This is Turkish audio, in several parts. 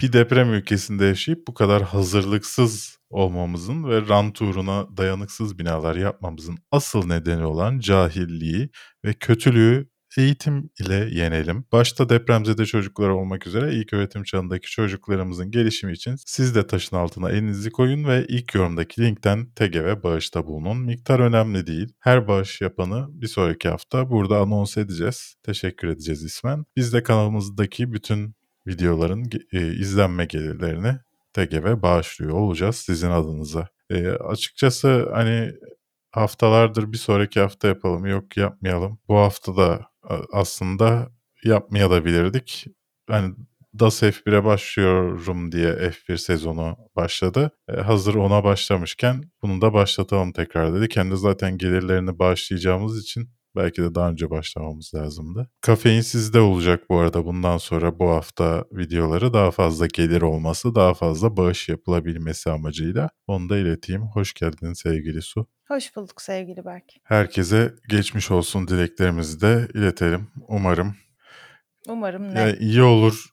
bir deprem ülkesinde yaşayıp bu kadar hazırlıksız olmamızın ve rant uğruna dayanıksız binalar yapmamızın asıl nedeni olan cahilliği ve kötülüğü eğitim ile yenelim. Başta depremzede çocuklar olmak üzere ilk öğretim çağındaki çocuklarımızın gelişimi için siz de taşın altına elinizi koyun ve ilk yorumdaki linkten TGV bağışta bulunun. Miktar önemli değil. Her bağış yapanı bir sonraki hafta burada anons edeceğiz. Teşekkür edeceğiz ismen. Biz de kanalımızdaki bütün videoların e, izlenme gelirlerini TGV bağışlıyor olacağız sizin adınıza. E, açıkçası hani haftalardır bir sonraki hafta yapalım yok yapmayalım. Bu hafta da aslında yapmayabilirdik. Hani DAS F1'e başlıyorum diye F1 sezonu başladı. E, hazır ona başlamışken bunu da başlatalım tekrar dedi. Kendi zaten gelirlerini bağışlayacağımız için belki de daha önce başlamamız lazımdı. Kafein sizde olacak bu arada bundan sonra bu hafta videoları daha fazla gelir olması, daha fazla bağış yapılabilmesi amacıyla onu da ileteyim. Hoş geldin sevgili Su. Hoş bulduk sevgili Berk. Herkese geçmiş olsun dileklerimizi de iletelim. Umarım. Umarım ne? Ya iyi olur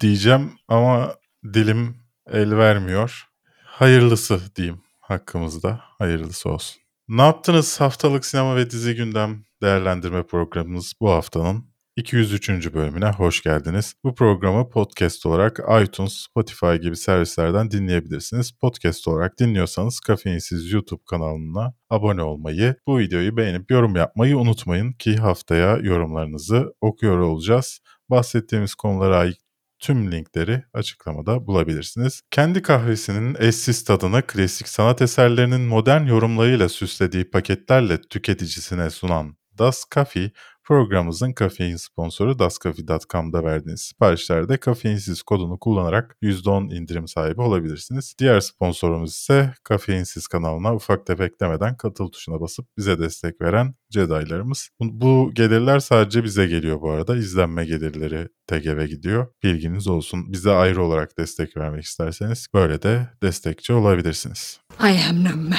diyeceğim ama dilim el vermiyor. Hayırlısı diyeyim hakkımızda. Hayırlısı olsun. Ne yaptınız haftalık sinema ve dizi gündem değerlendirme programımız bu haftanın 203. bölümüne hoş geldiniz. Bu programı podcast olarak iTunes, Spotify gibi servislerden dinleyebilirsiniz. Podcast olarak dinliyorsanız Kafeinsiz YouTube kanalına abone olmayı, bu videoyu beğenip yorum yapmayı unutmayın ki haftaya yorumlarınızı okuyor olacağız. Bahsettiğimiz konulara ait tüm linkleri açıklamada bulabilirsiniz. Kendi kahvesinin eşsiz tadını klasik sanat eserlerinin modern yorumlarıyla süslediği paketlerle tüketicisine sunan Das Coffee Programımızın kafein sponsoru daskafi.com'da verdiğiniz siparişlerde kafeinsiz kodunu kullanarak %10 indirim sahibi olabilirsiniz. Diğer sponsorumuz ise Kafeinsiz kanalına ufak tefek demeden katıl tuşuna basıp bize destek veren Jedi'larımız. Bu gelirler sadece bize geliyor bu arada. İzlenme gelirleri TGV gidiyor. Bilginiz olsun. Bize ayrı olarak destek vermek isterseniz böyle de destekçi olabilirsiniz. I am no man.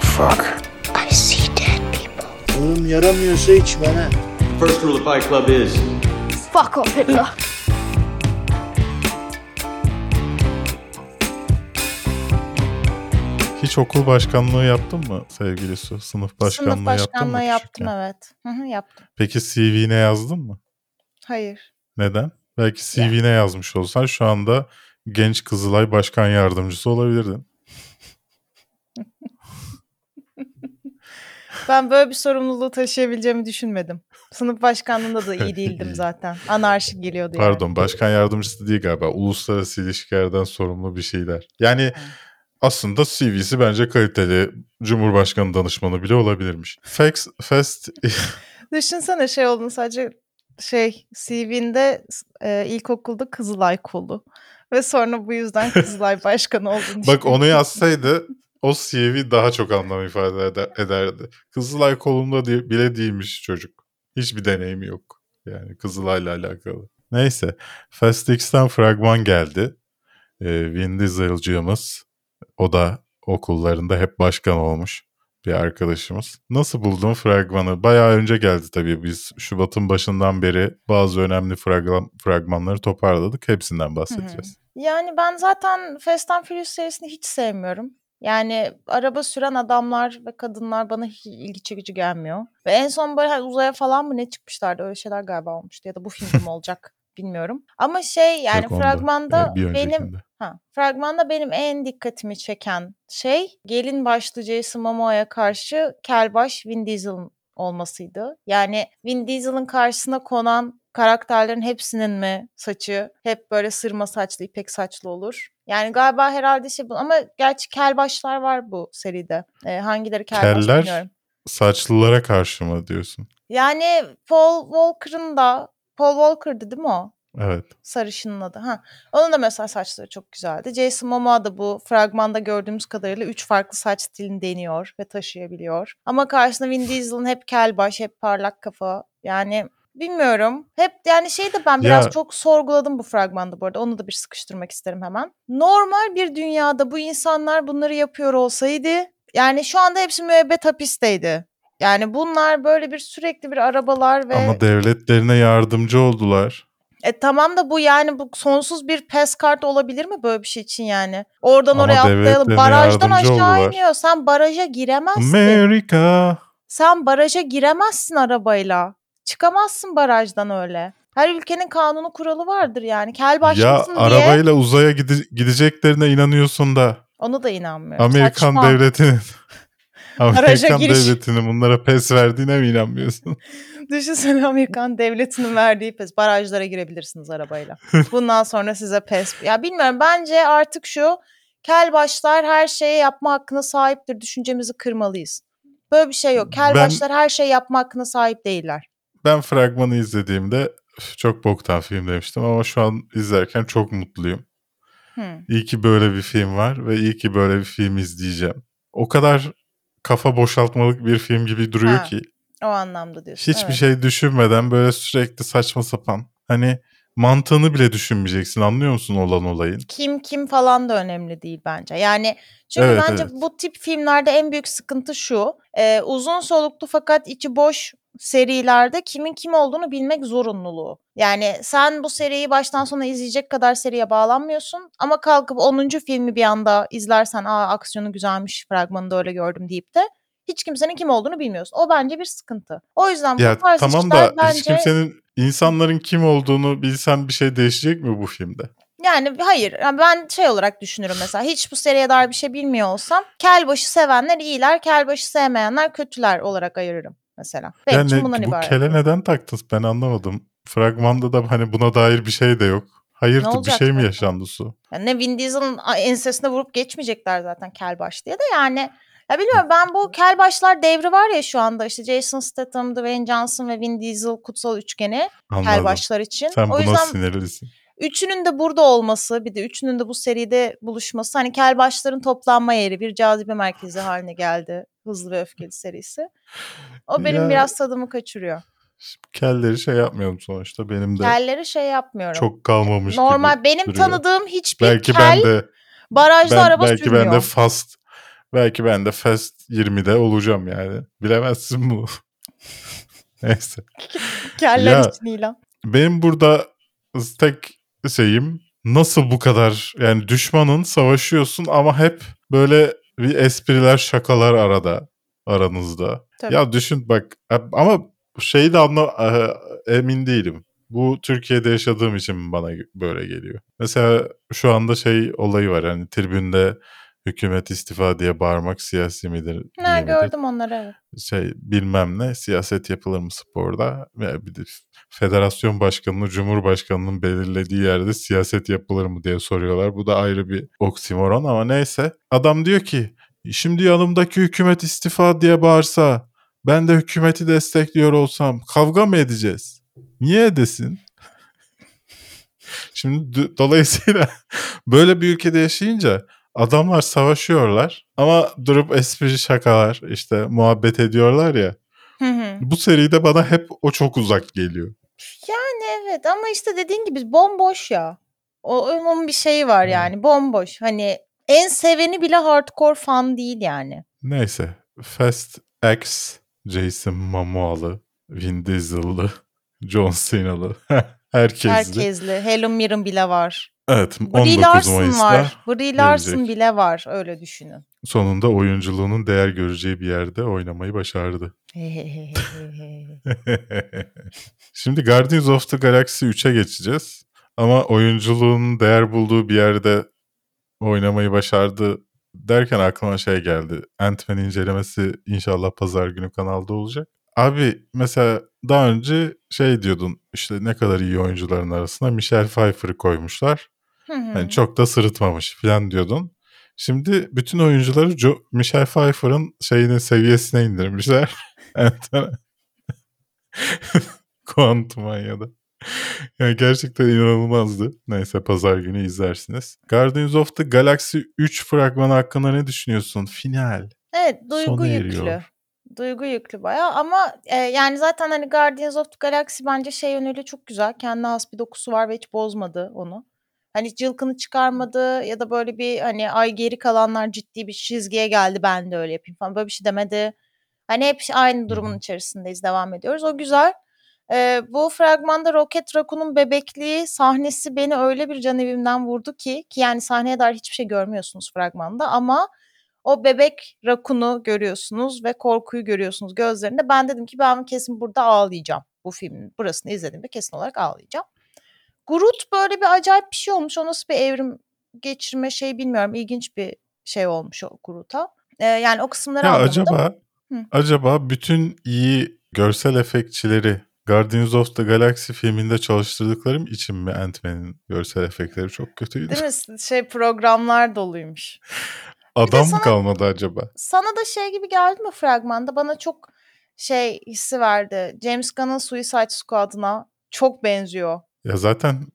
Fuck. Oğlum yaramıyorsa içme ha. First rule of Fight Club is... Fuck off Hitler. Hiç okul başkanlığı yaptın mı sevgili Su? Sınıf başkanlığı, Sınıf başkanlığı yaptın mı yaptım evet. Hı hı, yaptım. Peki CV'ne yazdın mı? Hayır. Neden? Belki CV'ne ya. yazmış olsan şu anda genç Kızılay Başkan Yardımcısı olabilirdin. Ben böyle bir sorumluluğu taşıyabileceğimi düşünmedim. Sınıf başkanlığında da iyi değildim zaten. Anarşik geliyordu yani. Pardon başkan yardımcısı değil galiba. Uluslararası ilişkilerden sorumlu bir şeyler. Yani aslında CV'si bence kaliteli. Cumhurbaşkanı danışmanı bile olabilirmiş. Fax Fest... Düşünsene şey olduğunu sadece şey CV'nde e, ilkokulda Kızılay kolu. Ve sonra bu yüzden Kızılay başkanı olduğunu Bak onu yazsaydı o CV daha çok anlam ifade ederdi. Kızılay kolumda diye, bile değilmiş çocuk. Hiçbir deneyimi yok. Yani Kızılay'la alakalı. Neyse. Fast X'ten fragman geldi. Ee, Vin Diesel'cığımız. O da okullarında hep başkan olmuş bir arkadaşımız. Nasıl buldun fragmanı? Bayağı önce geldi tabii. Biz Şubat'ın başından beri bazı önemli fragman, fragmanları toparladık. Hepsinden bahsedeceğiz. Yani ben zaten Fast and Furious serisini hiç sevmiyorum. Yani araba süren adamlar ve kadınlar bana hiç ilgi çekici gelmiyor. Ve en son böyle hani uzaya falan mı ne çıkmışlardı öyle şeyler galiba olmuştu ya da bu filmde mi olacak bilmiyorum. Ama şey yani Yok, fragmanda yani benim ha fragmanda benim en dikkatimi çeken şey gelin başlı Jason Momoa'ya karşı kelbaş Vin Diesel olmasıydı. Yani Vin Diesel'ın karşısına konan karakterlerin hepsinin mi saçı hep böyle sırma saçlı, ipek saçlı olur? Yani galiba herhalde şey bu ama gerçi kel başlar var bu seride. Ee, hangileri kel Keller, bilmiyorum. saçlılara karşı mı diyorsun? Yani Paul Walker'ın da Paul Walker'dı değil mi o? Evet. Sarışının adı. Ha. Onun da mesela saçları çok güzeldi. Jason Momoa da bu fragmanda gördüğümüz kadarıyla üç farklı saç stilini deniyor ve taşıyabiliyor. Ama karşısında Vin Diesel'ın hep kel baş, hep parlak kafa. Yani Bilmiyorum. Hep yani şey de ben biraz Ya çok sorguladım bu fragmanda bu arada. Onu da bir sıkıştırmak isterim hemen. Normal bir dünyada bu insanlar bunları yapıyor olsaydı yani şu anda hepsi müebbet hapisteydi. Yani bunlar böyle bir sürekli bir arabalar ve ama devletlerine yardımcı oldular. E tamam da bu yani bu sonsuz bir pes kart olabilir mi böyle bir şey için yani? Oradan Ama oraya atlayalım. devletlerine Barajdan yardımcı aşağı oldular. iniyor. Sen baraja giremezsin. Amerika. Sen baraja giremezsin arabayla. Çıkamazsın barajdan öyle. Her ülkenin kanunu kuralı vardır yani. Kel Ya başlısın diye arabayla uzaya gide- gideceklerine inanıyorsun da onu da inanmıyorum. Amerikan Saçma. devletinin Amerikan giriş. devletinin bunlara pes verdiğine mi inanmıyorsun? Düşünsene Amerikan devletinin verdiği pes. Barajlara girebilirsiniz arabayla. Bundan sonra size pes. Ya bilmiyorum bence artık şu kel başlar her şeyi yapma hakkına sahiptir. Düşüncemizi kırmalıyız. Böyle bir şey yok. Kel Ben- başlar her şeyi yapma hakkına sahip değiller. Ben fragmanı izlediğimde "Üf, çok boktan film demiştim ama şu an izlerken çok mutluyum. Hmm. İyi ki böyle bir film var ve iyi ki böyle bir film izleyeceğim. O kadar kafa boşaltmalık bir film gibi duruyor Ha, ki O anlamda diyorsun. hiçbir evet. şey düşünmeden böyle sürekli saçma sapan hani mantığını bile düşünmeyeceksin anlıyor musun olan olayın? kim kim falan da önemli değil bence. Yani çünkü Evet, bence evet. bu tip filmlerde en büyük sıkıntı şu. e, uzun soluklu fakat içi boş serilerde kimin kim olduğunu bilmek zorunluluğu. Yani sen bu seriyi baştan sona izleyecek kadar seriye bağlanmıyorsun ama kalkıp 10. filmi bir anda izlersen aa aksiyonu güzelmiş fragmanı da öyle gördüm deyip de hiç kimsenin kim olduğunu bilmiyorsun. O bence bir sıkıntı. O yüzden bu Ya tarz tamam da bence... hiç kimsenin insanların kim olduğunu bilsen bir şey değişecek mi bu filmde? Yani hayır. Yani ben şey olarak düşünürüm mesela. Hiç bu seriye dair bir şey bilmiyor olsam kelbaşı sevenler iyiler, kelbaşı sevmeyenler kötüler olarak ayırırım mesela. Benim için Yani bundan bu ibaret. kele neden taktınız ben anlamadım. Fragmanda da hani buna dair bir şey de yok. Hayırdır bir şey mi zaten? yaşandı su? Yani ne Vin Diesel'ın ensesine vurup geçmeyecekler zaten kelbaş diye de yani. Ya bilmiyorum ben bu kelbaşlar devri var ya şu anda işte Jason Statham, Dwayne Johnson ve Vin Diesel kutsal üçgeni Anladım. kelbaşlar için. Sen o buna yüzden sinirlisin. Üçünün de burada olması, bir de üçünün de bu seride buluşması hani kelbaşların toplanma yeri, bir cazibe merkezi haline geldi. Hızlı ve Öfkeli serisi. O benim Ya- biraz tadımı kaçırıyor. Kelleri şey yapmayalım sonuçta. Benim de Kelleri şey yapmıyorum. çok kalmamış Normal gibi benim duruyor. tanıdığım hiçbir Belki kel ben de barajda ben, araba belki sürmüyor. ben de fast belki ben de fast 20'de olacağım yani. Bilemezsin bunu. Neyse. Keller Ya- için ilan. Benim burada tek şeyim nasıl bu kadar yani düşmanın savaşıyorsun ama hep böyle bir espriler şakalar arada aranızda. Tabii. Ya düşün bak ama şeyi de anla e, emin değilim. Bu Türkiye'de yaşadığım için bana böyle geliyor. Mesela şu anda şey olayı var hani tribünde hükümet istifa diye bağırmak siyasi midir? Ha, değil midir? gördüm onları evet. şey bilmem ne siyaset yapılır mı sporda ve bir de federasyon başkanının cumhurbaşkanının belirlediği yerde siyaset yapılır mı diye soruyorlar. Bu da ayrı bir oksimoron ama neyse. Adam diyor ki şimdi yanımdaki hükümet istifa diye bağırsa ben de hükümeti destekliyor olsam kavga mı edeceğiz? Niye edesin? Şimdi dolayısıyla böyle bir ülkede yaşayınca adamlar savaşıyorlar ama durup espri şakalar işte muhabbet ediyorlar ya. Hı hı. Bu seride bana hep o çok uzak geliyor. Yani evet ama işte dediğin gibi bomboş ya. O onun bir şeyi var yani bomboş. Hani en seveni bile hardcore fan değil yani. Neyse. Fast X, Jason Momoa'lı, Vin Diesel'lı, John Cena'lı, herkesli. Herkesli. Helen Mirren bile var. Evet Brie 19 Larson Mayıs'ta var. Brie Larson gelecek. bile var. Öyle düşünün. sonunda oyunculuğunun değer göreceği bir yerde oynamayı başardı. Şimdi Guardians of the Galaxy 3'e geçeceğiz. Ama oyunculuğun değer bulduğu bir yerde oynamayı başardı derken aklıma şey geldi. Ant-Man incelemesi inşallah pazar günü kanalda olacak. Abi mesela daha önce şey diyordun işte ne kadar iyi oyuncuların arasına Michelle Pfeiffer'ı koymuşlar. Hı hı. Yani çok da sırıtmamış falan diyordun. Şimdi bütün oyuncuları Jo- Michelle Pfeiffer'ın şeyine seviyesine indirmişler. Ant-Man'e. Quantumania'da. Yani gerçekten inanılmazdı. Neyse pazar günü izlersiniz. Guardians of the Galaxy 3 fragmanı hakkında ne düşünüyorsun? Final. Evet duygu sona yüklü. eriyor. Duygu yüklü bayağı ama e, yani zaten hani Guardians of the Galaxy bence şey yönüyle çok güzel. Kendine has bir dokusu var ve hiç bozmadı onu. Hani cılkını çıkarmadı ya da böyle bir hani ay geri kalanlar ciddi bir çizgiye geldi ben de öyle yapayım falan böyle bir şey demedi. Hani hep aynı durumun hı. içerisindeyiz devam ediyoruz. O güzel. Eee, bu fragmanda Rocket Raccoon'un bebekliği sahnesi beni öyle bir canevimden vurdu ki ki yani sahneye dair hiçbir şey görmüyorsunuz fragmanda ama o bebek Raccoon'u görüyorsunuz ve korkuyu görüyorsunuz gözlerinde. Ben dedim ki ben kesin burada ağlayacağım. Bu filmin burasını izlediğimde kesin olarak ağlayacağım. Groot böyle bir acayip bir şey olmuş. O nasıl bir evrim geçirme şey bilmiyorum. İlginç bir şey olmuş o Groot'a. Eee, yani o kısımları Ya acaba Hı. acaba bütün iyi görsel efektçileri Guardians of the Galaxy filminde çalıştırdıklarım için mi Ant-Man'in görsel efektleri çok kötüydü? Değil mi? Şey programlar doluymuş. Adam mı sana- kalmadı acaba? Sana da şey gibi geldi mi fragmanda? Bana çok şey hissi verdi. James Gunn'ın Suicide Squad'ına çok benziyor. Ya zaten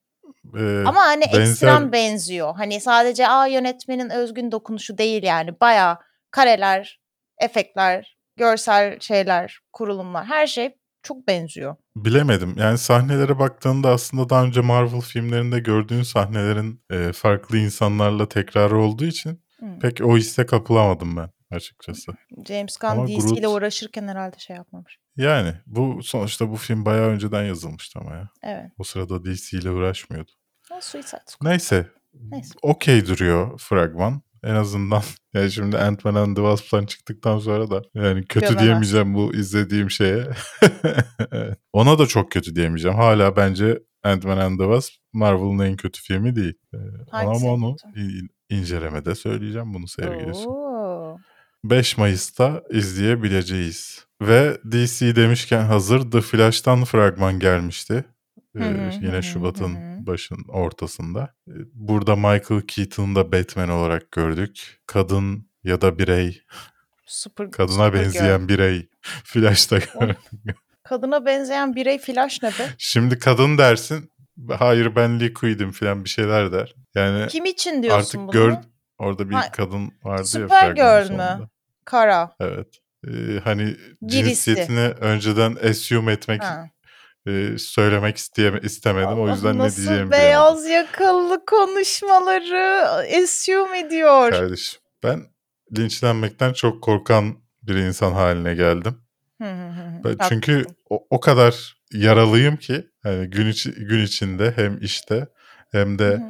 e, Ama hani benzer ekstrem benziyor. Hani sadece a yönetmenin özgün dokunuşu değil yani. Bayağı kareler, efektler, görsel şeyler, kurulumlar her şey çok benziyor. bilemedim. Yani sahnelere baktığında aslında daha önce Marvel filmlerinde gördüğün sahnelerin e, farklı insanlarla tekrarı olduğu için Hı. pek o hisse kapılamadım ben açıkçası. James Gunn Ama DC ile Groot- uğraşırken herhalde şey yapmamış. Yani bu sonuçta bu film bayağı önceden yazılmıştı ama ya. Evet. O sırada DC ile uğraşmıyordu. O Suicide Squad. Neyse. Neyse. Okey duruyor fragman. En azından yani şimdi Ant-Man and the Wasp'tan çıktıktan sonra da yani kötü Gömemez. diyemeyeceğim bu izlediğim şeye. Ona da çok kötü diyemeyeceğim. Hala bence Ant-Man and the Wasp Marvel'ın en kötü filmi değil. Ee, Hangisi ama onu incelemede söyleyeceğim bunu sevgili. Oo. 5 Mayıs'ta izleyebileceğiz. Ve DC demişken hazır The Flash'tan fragman gelmişti. Ee, Hı hı, hı yine hı, Şubat'ın hı başın ortasında. Ee, Burada Michael Keaton'ı da Batman olarak gördük. Kadın ya da birey, Super, kadına Supergirl. benzeyen birey Flash'ta gördük. Kadına benzeyen birey Flash ne be? Şimdi kadın dersin, hayır ben Liquid'im falan bir şeyler der. Yani Kim için diyorsun artık bunu? gör orada bir Ha, kadın vardı ya Supergirl mü? Kara. Evet. Ee, hani Birisi. cinsiyetini önceden assume etmek, Ha. e, söylemek isteyeme, istemedim. o Allah, yüzden ne nasıl diyeceğimi beyaz yakalı konuşmaları assume ediyor. bilemedim. Kardeşim ben linçlenmekten çok korkan bir insan haline geldim. Ben, çünkü o, o kadar yaralıyım ki hani gün içi, gün içinde hem işte hem de.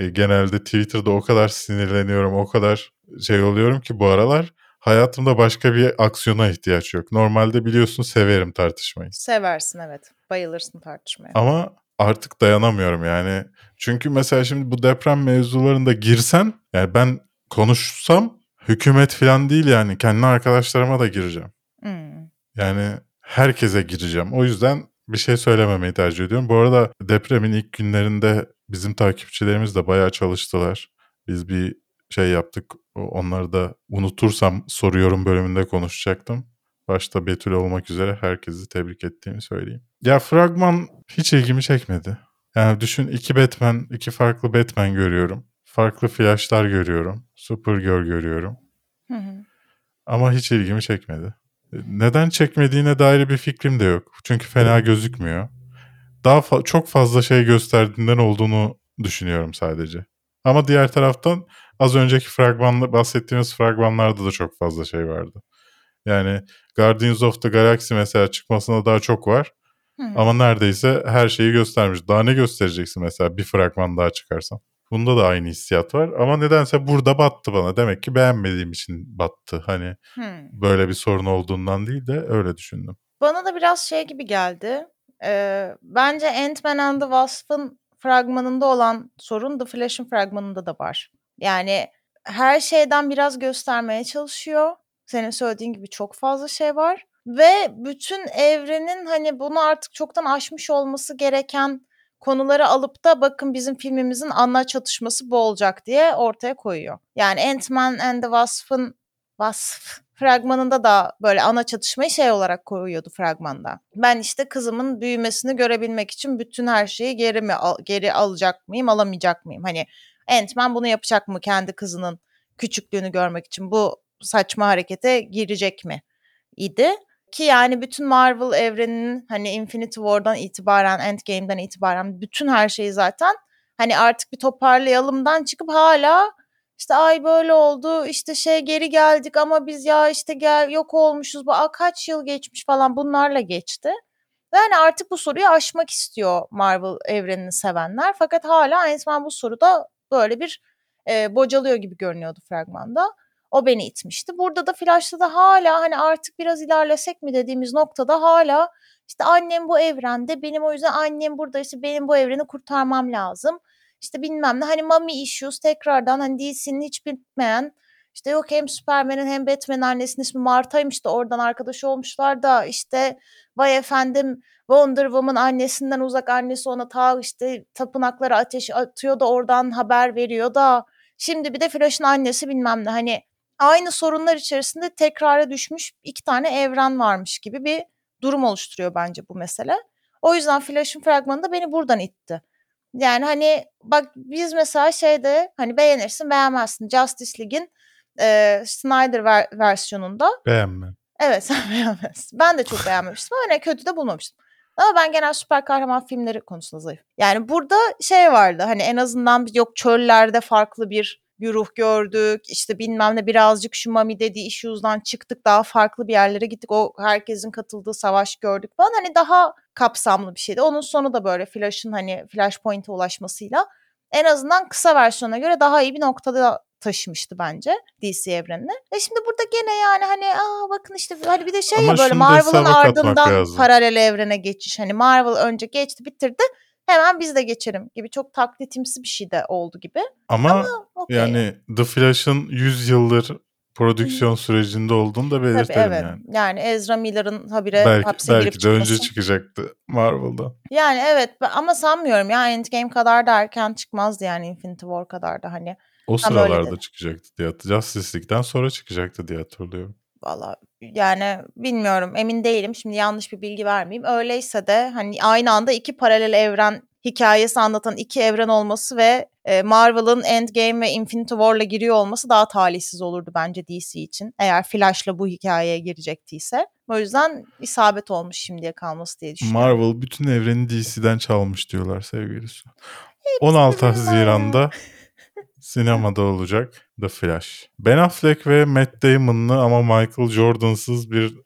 E, genelde Twitter'da o kadar sinirleniyorum, o kadar şey oluyorum ki bu aralar hayatımda başka bir aksiyona ihtiyaç yok. Normalde biliyorsun severim tartışmayı. Seversin evet. Bayılırsın tartışmaya. Ama artık dayanamıyorum yani. Çünkü mesela şimdi bu deprem mevzularında girsen yani ben konuşsam hükümet falan değil yani kendi arkadaşlarıma da gireceğim. Hmm. Yani herkese gireceğim. O yüzden bir şey söylememeyi tercih ediyorum. Bu arada depremin ilk günlerinde bizim takipçilerimiz de bayağı çalıştılar. Biz bir şey yaptık. Onları da unutursam soruyorum bölümünde konuşacaktım. Başta Betül olmak üzere herkesi tebrik ettiğimi söyleyeyim. Ya fragman hiç ilgimi çekmedi. Yani düşün iki Batman, iki farklı Batman görüyorum. Farklı flashlar görüyorum. Supergirl görüyorum. Hı hı. Ama hiç ilgimi çekmedi. Neden çekmediğine dair bir fikrim de yok. Çünkü fena gözükmüyor. Daha fa- çok fazla şey gösterdiğinden olduğunu düşünüyorum sadece. Ama diğer taraftan az önceki fragmanla bahsettiğimiz fragmanlarda da çok fazla şey vardı. Yani Guardians of the Galaxy mesela çıkmasına daha çok var. Hı. Ama neredeyse her şeyi göstermiş. Daha ne göstereceksin mesela bir fragman daha çıkarsan? Bunda da aynı hissiyat var ama nedense burada battı bana. Demek ki beğenmediğim için battı. Hani Hmm. böyle bir sorun olduğundan değil de öyle düşündüm. Bana da biraz şey gibi geldi. Ee, bence Ant-Man and the Wasp'ın fragmanında olan sorun The Flash'ın fragmanında da var. Yani her şeyden biraz göstermeye çalışıyor. Senin söylediğin gibi çok fazla şey var. Ve bütün evrenin hani bunu artık çoktan aşmış olması gereken konuları alıp da bakın bizim filmimizin ana çatışması bu olacak diye ortaya koyuyor. Yani Ant-Man and the Wasp'ın Wasp fragmanında da böyle ana çatışmayı şey olarak koyuyordu fragmanda. Ben işte kızımın büyümesini görebilmek için bütün her şeyi geri mi al- geri alacak mıyım, alamayacak mıyım? Hani Ant-Man bunu yapacak mı kendi kızının küçüklüğünü görmek için? Bu saçma harekete girecek mi? idi. Ki yani bütün Marvel evreninin hani Infinity War'dan itibaren, Endgame'den itibaren bütün her şeyi zaten hani artık bir toparlayalımdan çıkıp hala işte ay böyle oldu işte şey geri geldik ama biz ya işte gel yok olmuşuz Aa, kaç yıl geçmiş falan bunlarla geçti. Ve hani artık bu soruyu aşmak istiyor Marvel evrenini sevenler. Fakat hala Ant-Man bu soruda böyle bir e, bocalıyor gibi görünüyordu fragmanda. O beni itmişti. Burada da Flash'ta da hala hani artık biraz ilerlesek mi dediğimiz noktada hala işte annem bu evrende benim o yüzden annem buradaysa benim bu evreni kurtarmam lazım. İşte bilmem ne hani mommy issues tekrardan hani DC'nin hiç bitmeyen işte yok hem Superman'in hem Batman'in annesinin ismi Marta'ymış da oradan arkadaş olmuşlar da işte vay efendim Wonder Woman annesinden uzak annesi ona ta işte tapınaklara ateş atıyor da oradan haber veriyor da şimdi bir de Flash'ın annesi bilmem ne hani aynı sorunlar içerisinde tekrara düşmüş iki tane evren varmış gibi bir durum oluşturuyor bence bu mesele. O yüzden Flash'ın fragmanı da beni buradan itti. Yani hani bak biz mesela şeyde hani beğenirsin beğenmezsin Justice League'in e, Snyder ver, versiyonunda. Beğenmem. Evet sen beğenmezsin. Ben de çok beğenmemiştim ama ne kötü de bulmamıştım. Ama ben genel süper kahraman filmleri konusunda zayıf. Yani burada şey vardı hani en azından yok çöllerde farklı bir bir ruh gördük. İşte bilmem ne birazcık şu Mami dediği issues'dan çıktık. Daha farklı bir yerlere gittik. O herkesin katıldığı savaş gördük falan. Hani daha kapsamlı bir şeydi. Onun sonu da böyle Flash'ın hani Flashpoint'e ulaşmasıyla en azından kısa versiyona göre daha iyi bir noktada taşımıştı bence DC evrenini. E şimdi burada gene yani hani aa bakın işte hani bir de şey Ama ya böyle Marvel'ın ardından paralel evrene geçiş. Hani Marvel önce geçti bitirdi. Hemen biz de geçelim gibi çok taklitimsi bir şey de oldu gibi. Ama, Okey. yani The Flash'ın 100 yıldır prodüksiyon sürecinde olduğunu da Tabii belirtelim evet. yani. Yani Ezra Miller'ın habire Belki, hapse girip belki de önce çıkacaktı Marvel'da. Yani evet ama sanmıyorum ya Endgame kadar da erken çıkmazdı yani Infinity War kadar da hani. O Tam sıralarda çıkacaktı diye. Justice League'den sonra çıkacaktı diye hatırlıyorum. Valla yani bilmiyorum emin değilim şimdi yanlış bir bilgi vermeyeyim. Öyleyse de hani aynı anda iki paralel evren hikayesi anlatan iki evren olması ve e, Marvel'ın Endgame ve Infinity War'la giriyor olması daha talihsiz olurdu bence DC için. Eğer Flash'la bu hikayeye girecektiyse. O yüzden isabet olmuş şimdiye kalması diye düşünüyorum. Marvel bütün evreni DC'den çalmış diyorlar sevgili Su. 16 Haziran'da sinemada olacak The Flash. Ben Affleck ve Matt Damon'lı ama Michael Jordan'sız bir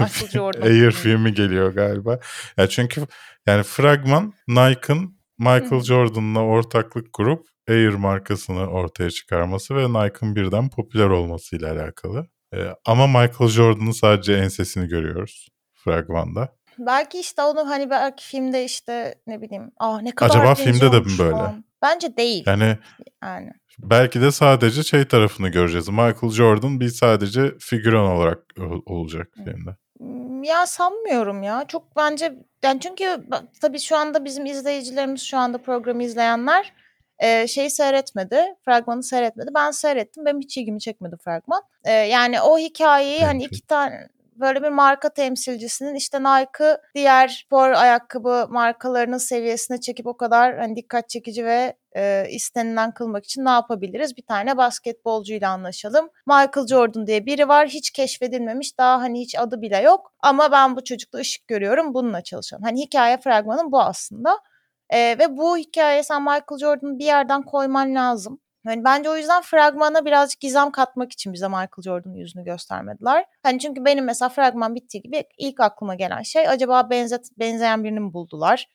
Michael Jordan Air filmi. geliyor galiba. Ya çünkü yani fragman Nike'ın Michael. Jordan'la ortaklık kurup Air markasını ortaya çıkarması ve Nike'ın birden popüler olmasıyla alakalı. Ee, ama Michael Jordan'ın sadece ensesini görüyoruz fragmanda. Belki işte onu hani belki filmde işte ne bileyim ah ne kadar Acaba filmde de mi böyle? falan. Bence değil Yani yani. belki de sadece şey tarafını göreceğiz. Michael Jordan bir sadece figüran olarak olacak filmde. Hmm, Ya sanmıyorum ya. Çok bence yani çünkü tabii şu anda bizim izleyicilerimiz şu anda programı izleyenler e, şeyi seyretmedi. Fragmanı seyretmedi. Ben seyrettim. Benim hiç ilgimi çekmedi fragman. E, yani o hikayeyi hani iki tane böyle bir marka temsilcisinin işte Nike'ı diğer spor ayakkabı markalarının seviyesine çekip o kadar hani dikkat çekici ve e, istenilen kılmak için ne yapabiliriz? Bir tane basketbolcuyla anlaşalım. Michael Jordan diye biri var. Hiç keşfedilmemiş. Daha hani hiç adı bile yok. Ama ben bu çocukta ışık görüyorum. Bununla çalışalım. Hani hikaye fragmanın bu aslında. E, ve bu hikaye sen Michael Jordan'ı bir yerden koyman lazım. Hani bence o yüzden fragmana birazcık gizem katmak için bize Michael Jordan'ın yüzünü göstermediler. Hani çünkü benim mesela fragman bittiği gibi ilk aklıma gelen şey acaba benzet, benzeyen birini mi buldular?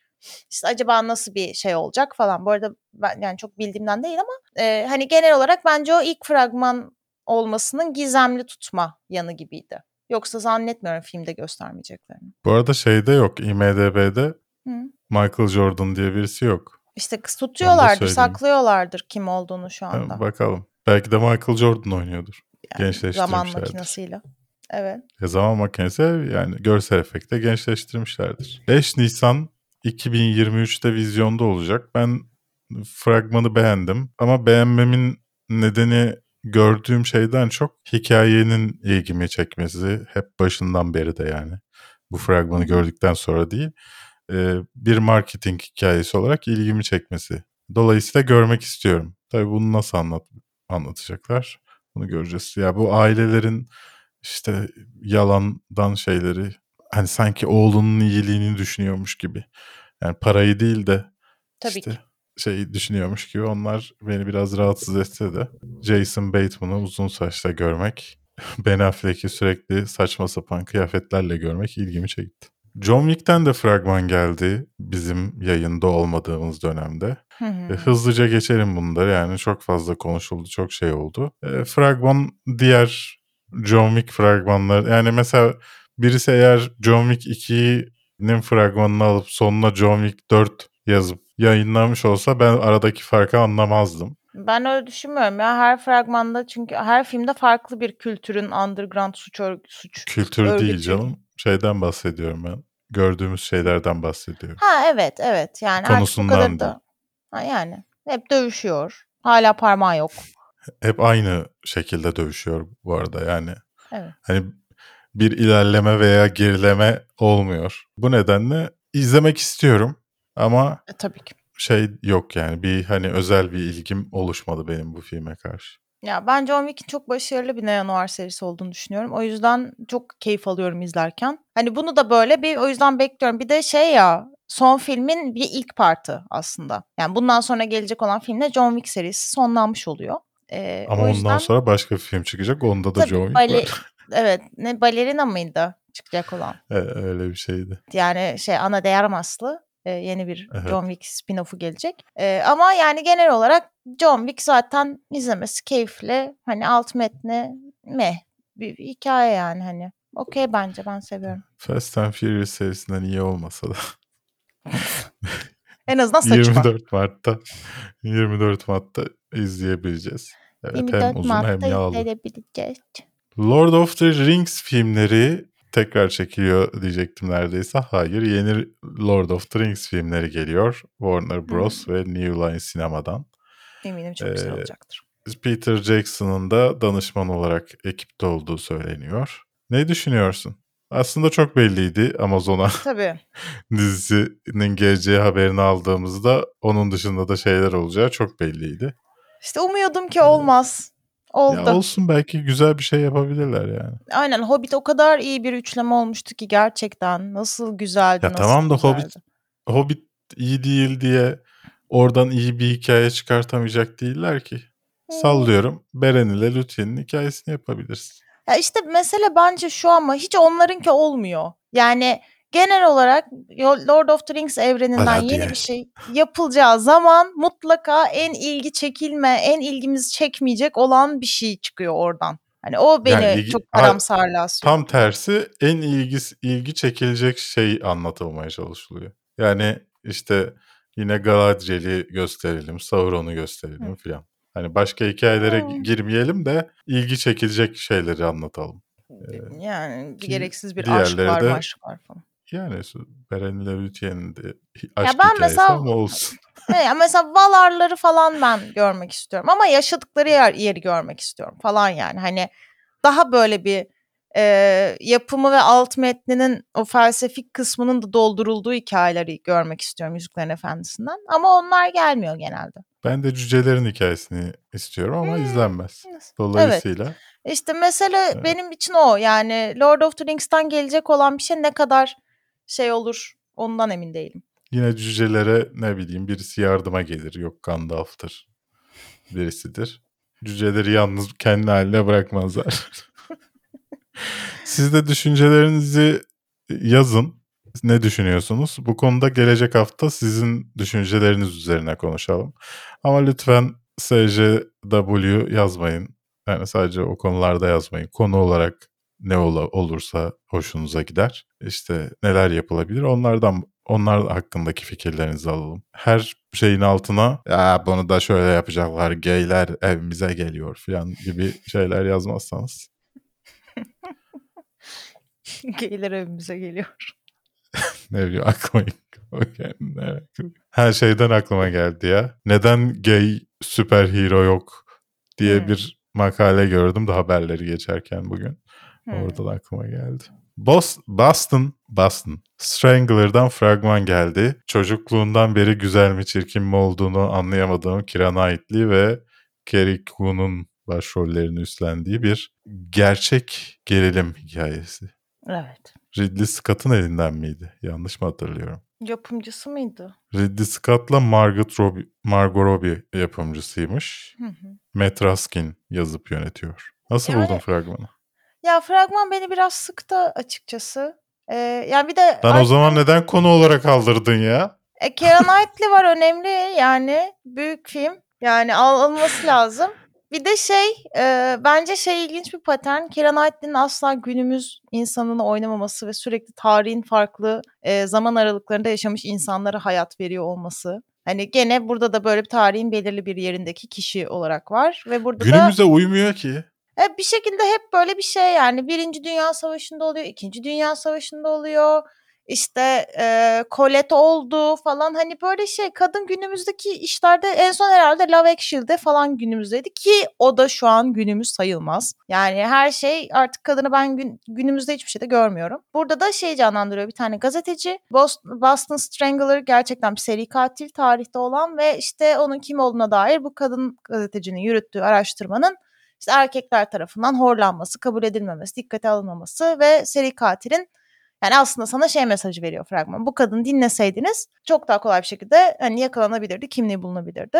İşte acaba nasıl bir şey olacak falan. Bu arada ben yani çok bildiğimden değil ama e, hani genel olarak bence o ilk fragman olmasının gizemli tutma yanı gibiydi. Yoksa zannetmiyorum filmde göstermeyeceklerini. Bu arada şeyde yok. IMDB'de Hı. Michael Jordan diye birisi yok. İşte tutuyorlardır, saklıyorlardır kim olduğunu şu Ha, anda. bakalım. Belki de Michael Jordan oynuyordur. Yani zaman makinesiyle. Evet. E zaman makinesi yani görsel efekte gençleştirmişlerdir. 5 Nisan 2023'te vizyonda olacak. Ben fragmanı beğendim ama beğenmemin nedeni gördüğüm şeyden çok hikayenin ilgimi çekmesi hep başından beri de yani. Bu fragmanı gördükten sonra değil. E, bir marketing hikayesi olarak ilgimi çekmesi. Dolayısıyla görmek istiyorum. Tabii bunu nasıl anlat anlatacaklar? Bunu göreceğiz. Ya bu ailelerin işte yalandan şeyleri hani sanki oğlunun iyiliğini düşünüyormuş gibi. Yani parayı değil de Tabii işte ki. şey düşünüyormuş gibi onlar beni biraz rahatsız etse de Jason Bateman'ı uzun saçla görmek, Ben Affleck'i sürekli saçma sapan kıyafetlerle görmek ilgimi çekti. John Wick'ten de fragman geldi bizim yayında olmadığımız dönemde. Hı E, hı. hızlıca geçelim bunları yani çok fazla konuşuldu, çok şey oldu. E, fragman diğer John Wick fragmanları yani mesela birisi eğer John Wick 2'nin fragmanını alıp sonuna John Wick 4 yazıp yayınlamış olsa ben aradaki farkı anlamazdım. Ben öyle düşünmüyorum ya. Her fragmanda çünkü her filmde farklı bir kültürün underground suç suç Kültür değil örgütü. canım. Şeyden bahsediyorum ben. Gördüğümüz şeylerden bahsediyorum. Ha evet evet yani artık bu Konusundan kadar da ha, yani hep dövüşüyor. Hala parmağı yok. Hep aynı şekilde dövüşüyor bu arada yani. Evet. Hani bir ilerleme veya gerileme olmuyor. Bu nedenle izlemek istiyorum ama E, tabii ki. şey yok yani bir hani özel bir ilgim oluşmadı benim bu filme karşı. Ya ben John Wick'in çok başarılı bir neo-noir serisi olduğunu düşünüyorum. O yüzden çok keyif alıyorum izlerken. Hani bunu da böyle bir o yüzden bekliyorum. Bir de şey ya son filmin bir ilk partı aslında. Yani bundan sonra gelecek olan filmde John Wick serisi sonlanmış oluyor. Ee, Ama o ondan yüzden sonra başka bir film çıkacak. Onda da tabii John Wick bale- var. evet ne balerina mıydı çıkacak olan? E, Öyle bir şeydi. Yani şey Ana de Armas'lı e, yeni bir Evet. John Wick spin-off'u gelecek. E, ama yani genel olarak John Wick zaten izlemesi keyifli. Hani alt metni meh bir hikaye yani hani. Okey bence ben seviyorum. Fast and Furious serisinden iyi olmasa da En azından saçı var. 24 Mart'ta 24 Mart'ta izleyebileceğiz. Evet, hem 24 uzun hem Mart'ta yağlı. izleyebileceğiz. Lord of the Rings filmleri tekrar çekiliyor diyecektim neredeyse. Hayır, yeni Lord of the Rings filmleri geliyor. Warner Bros. ve New Line Sinema'dan. Eminim çok güzel Ee, olacaktır. Peter Jackson'ın da danışman olarak ekipte olduğu söyleniyor. Ne düşünüyorsun? Aslında çok belliydi Amazon'a Tabii. dizisinin geleceği haberini aldığımızda onun dışında da şeyler olacağı çok belliydi. İşte umuyordum ki olmaz. Oldu. Ya olsun belki güzel bir şey yapabilirler yani. Aynen Hobbit o kadar iyi bir üçleme olmuştu ki gerçekten. Nasıl güzeldi. Ya nasıl tamam da Hobbit güzeldi. Hobbit iyi değil diye oradan iyi bir hikaye çıkartamayacak değiller ki. Sallıyorum. Beren ile Lütfiye'nin hikayesini yapabilirsin. Ya işte mesele bence şu ama hiç onlarınki olmuyor. Yani genel olarak Lord of the Rings evreninden Hadi yeni ya. bir şey yapılacağı zaman mutlaka en ilgi çekilme, en ilgimizi çekmeyecek olan bir şey çıkıyor oradan. Hani o beni Yani ilgi- çok karamsarlığa. Tam tersi en ilgi, ilgi çekilecek şey anlatılmaya çalışılıyor. Yani işte yine Galadriel'i gösterelim, Sauron'u gösterelim filan. Hani başka hikayelere Hmm. girmeyelim de ilgi çekilecek şeyleri anlatalım. Yani ki gereksiz bir diğerleri aşklar de- maşklar falan. Yani Beren ile Lütfiye'nin de aşk ben hikayesi mesela- ama olsun. He, ya mesela Valar'ları falan ben görmek istiyorum ama yaşadıkları yer, yeri görmek istiyorum falan yani. Hani daha böyle bir e, yapımı ve alt metninin o felsefik kısmının da doldurulduğu hikayeleri görmek istiyorum Yüzüklerin Efendisi'nden. Ama onlar gelmiyor genelde. Ben de cücelerin hikayesini istiyorum ama Hmm. izlenmez. Evet. Dolayısıyla İşte mesele Evet. benim için o. Yani Lord of the Rings'ten gelecek olan bir şey ne kadar şey olur ondan emin değilim. yine cücelere ne bileyim birisi yardıma gelir. Yok Gandalf'tır. Birisidir. Cüceleri yalnız kendi haline bırakmazlar. Siz de düşüncelerinizi yazın. Ne düşünüyorsunuz? Bu konuda gelecek hafta sizin düşünceleriniz üzerine konuşalım. Ama lütfen SJW yazmayın. Yani sadece o konularda yazmayın. Konu olarak ne ola- olursa hoşunuza gider. İşte neler yapılabilir onlardan onlar hakkındaki fikirlerinizi alalım. Her şeyin altına ya bunu da şöyle yapacaklar geyler evimize geliyor falan gibi şeyler yazmazsanız Geyler evimize geliyor. ne bileyim aklıma. Her şeyden aklıma geldi ya. Neden gay süper hero yok diye Hmm. bir makale gördüm de haberleri geçerken bugün. Hmm. Oradan aklıma geldi. Bos Boston, Boston. Strangler'dan fragman geldi. Çocukluğundan beri güzel mi çirkin mi olduğunu anlayamadığım Keira Knightley ve Carrie Coon'un başrollerini üstlendiği bir gerçek gerilim hikayesi. Evet. Ridley Scott'ın elinden miydi? Yanlış mı hatırlıyorum? Yapımcısı mıydı? Ridley Scott'la Margot Robbie, Margot Robbie yapımcısıymış. Hı hı. Matt Raskin yazıp yönetiyor. Nasıl Yani- buldun fragmanı? Ya fragman beni biraz sıktı açıkçası. Eee, yani bir de Lan o zaman neden konu olarak aldırdın ya? E, Keira Knightley var önemli yani büyük film. Yani al alınması lazım. Bir de şey, eee, bence şey ilginç bir patern. Keira Knightley'nin asla günümüz insanını oynamaması ve sürekli tarihin farklı, eee, zaman aralıklarında yaşamış insanlara hayat veriyor olması. Hani gene burada da böyle bir tarihin belirli bir yerindeki kişi olarak var ve burada da Günümüze uymuyor ki. E, bir şekilde hep böyle bir şey yani 1. Dünya Savaşı'nda oluyor, 2. Dünya Savaşı'nda oluyor. İşte eee Colette oldu falan hani böyle şey kadın günümüzdeki işlerde en son herhalde Love Actually'de falan günümüzdeydi ki o da şu an günümüz sayılmaz. Yani her şey artık kadını ben gün, günümüzde hiçbir şeyde görmüyorum. Burada da şey canlandırıyor bir tane gazeteci. Boston Strangler gerçekten bir seri katil tarihte olan ve işte onun kim olduğuna dair bu kadın gazetecinin yürüttüğü araştırmanın işte erkekler tarafından horlanması, kabul edilmemesi, dikkate alınmaması ve seri katilin yani aslında sana şey mesajı veriyor fragman. Bu kadını dinleseydiniz çok daha kolay bir şekilde hani yakalanabilirdi, kimliği bulunabilirdi.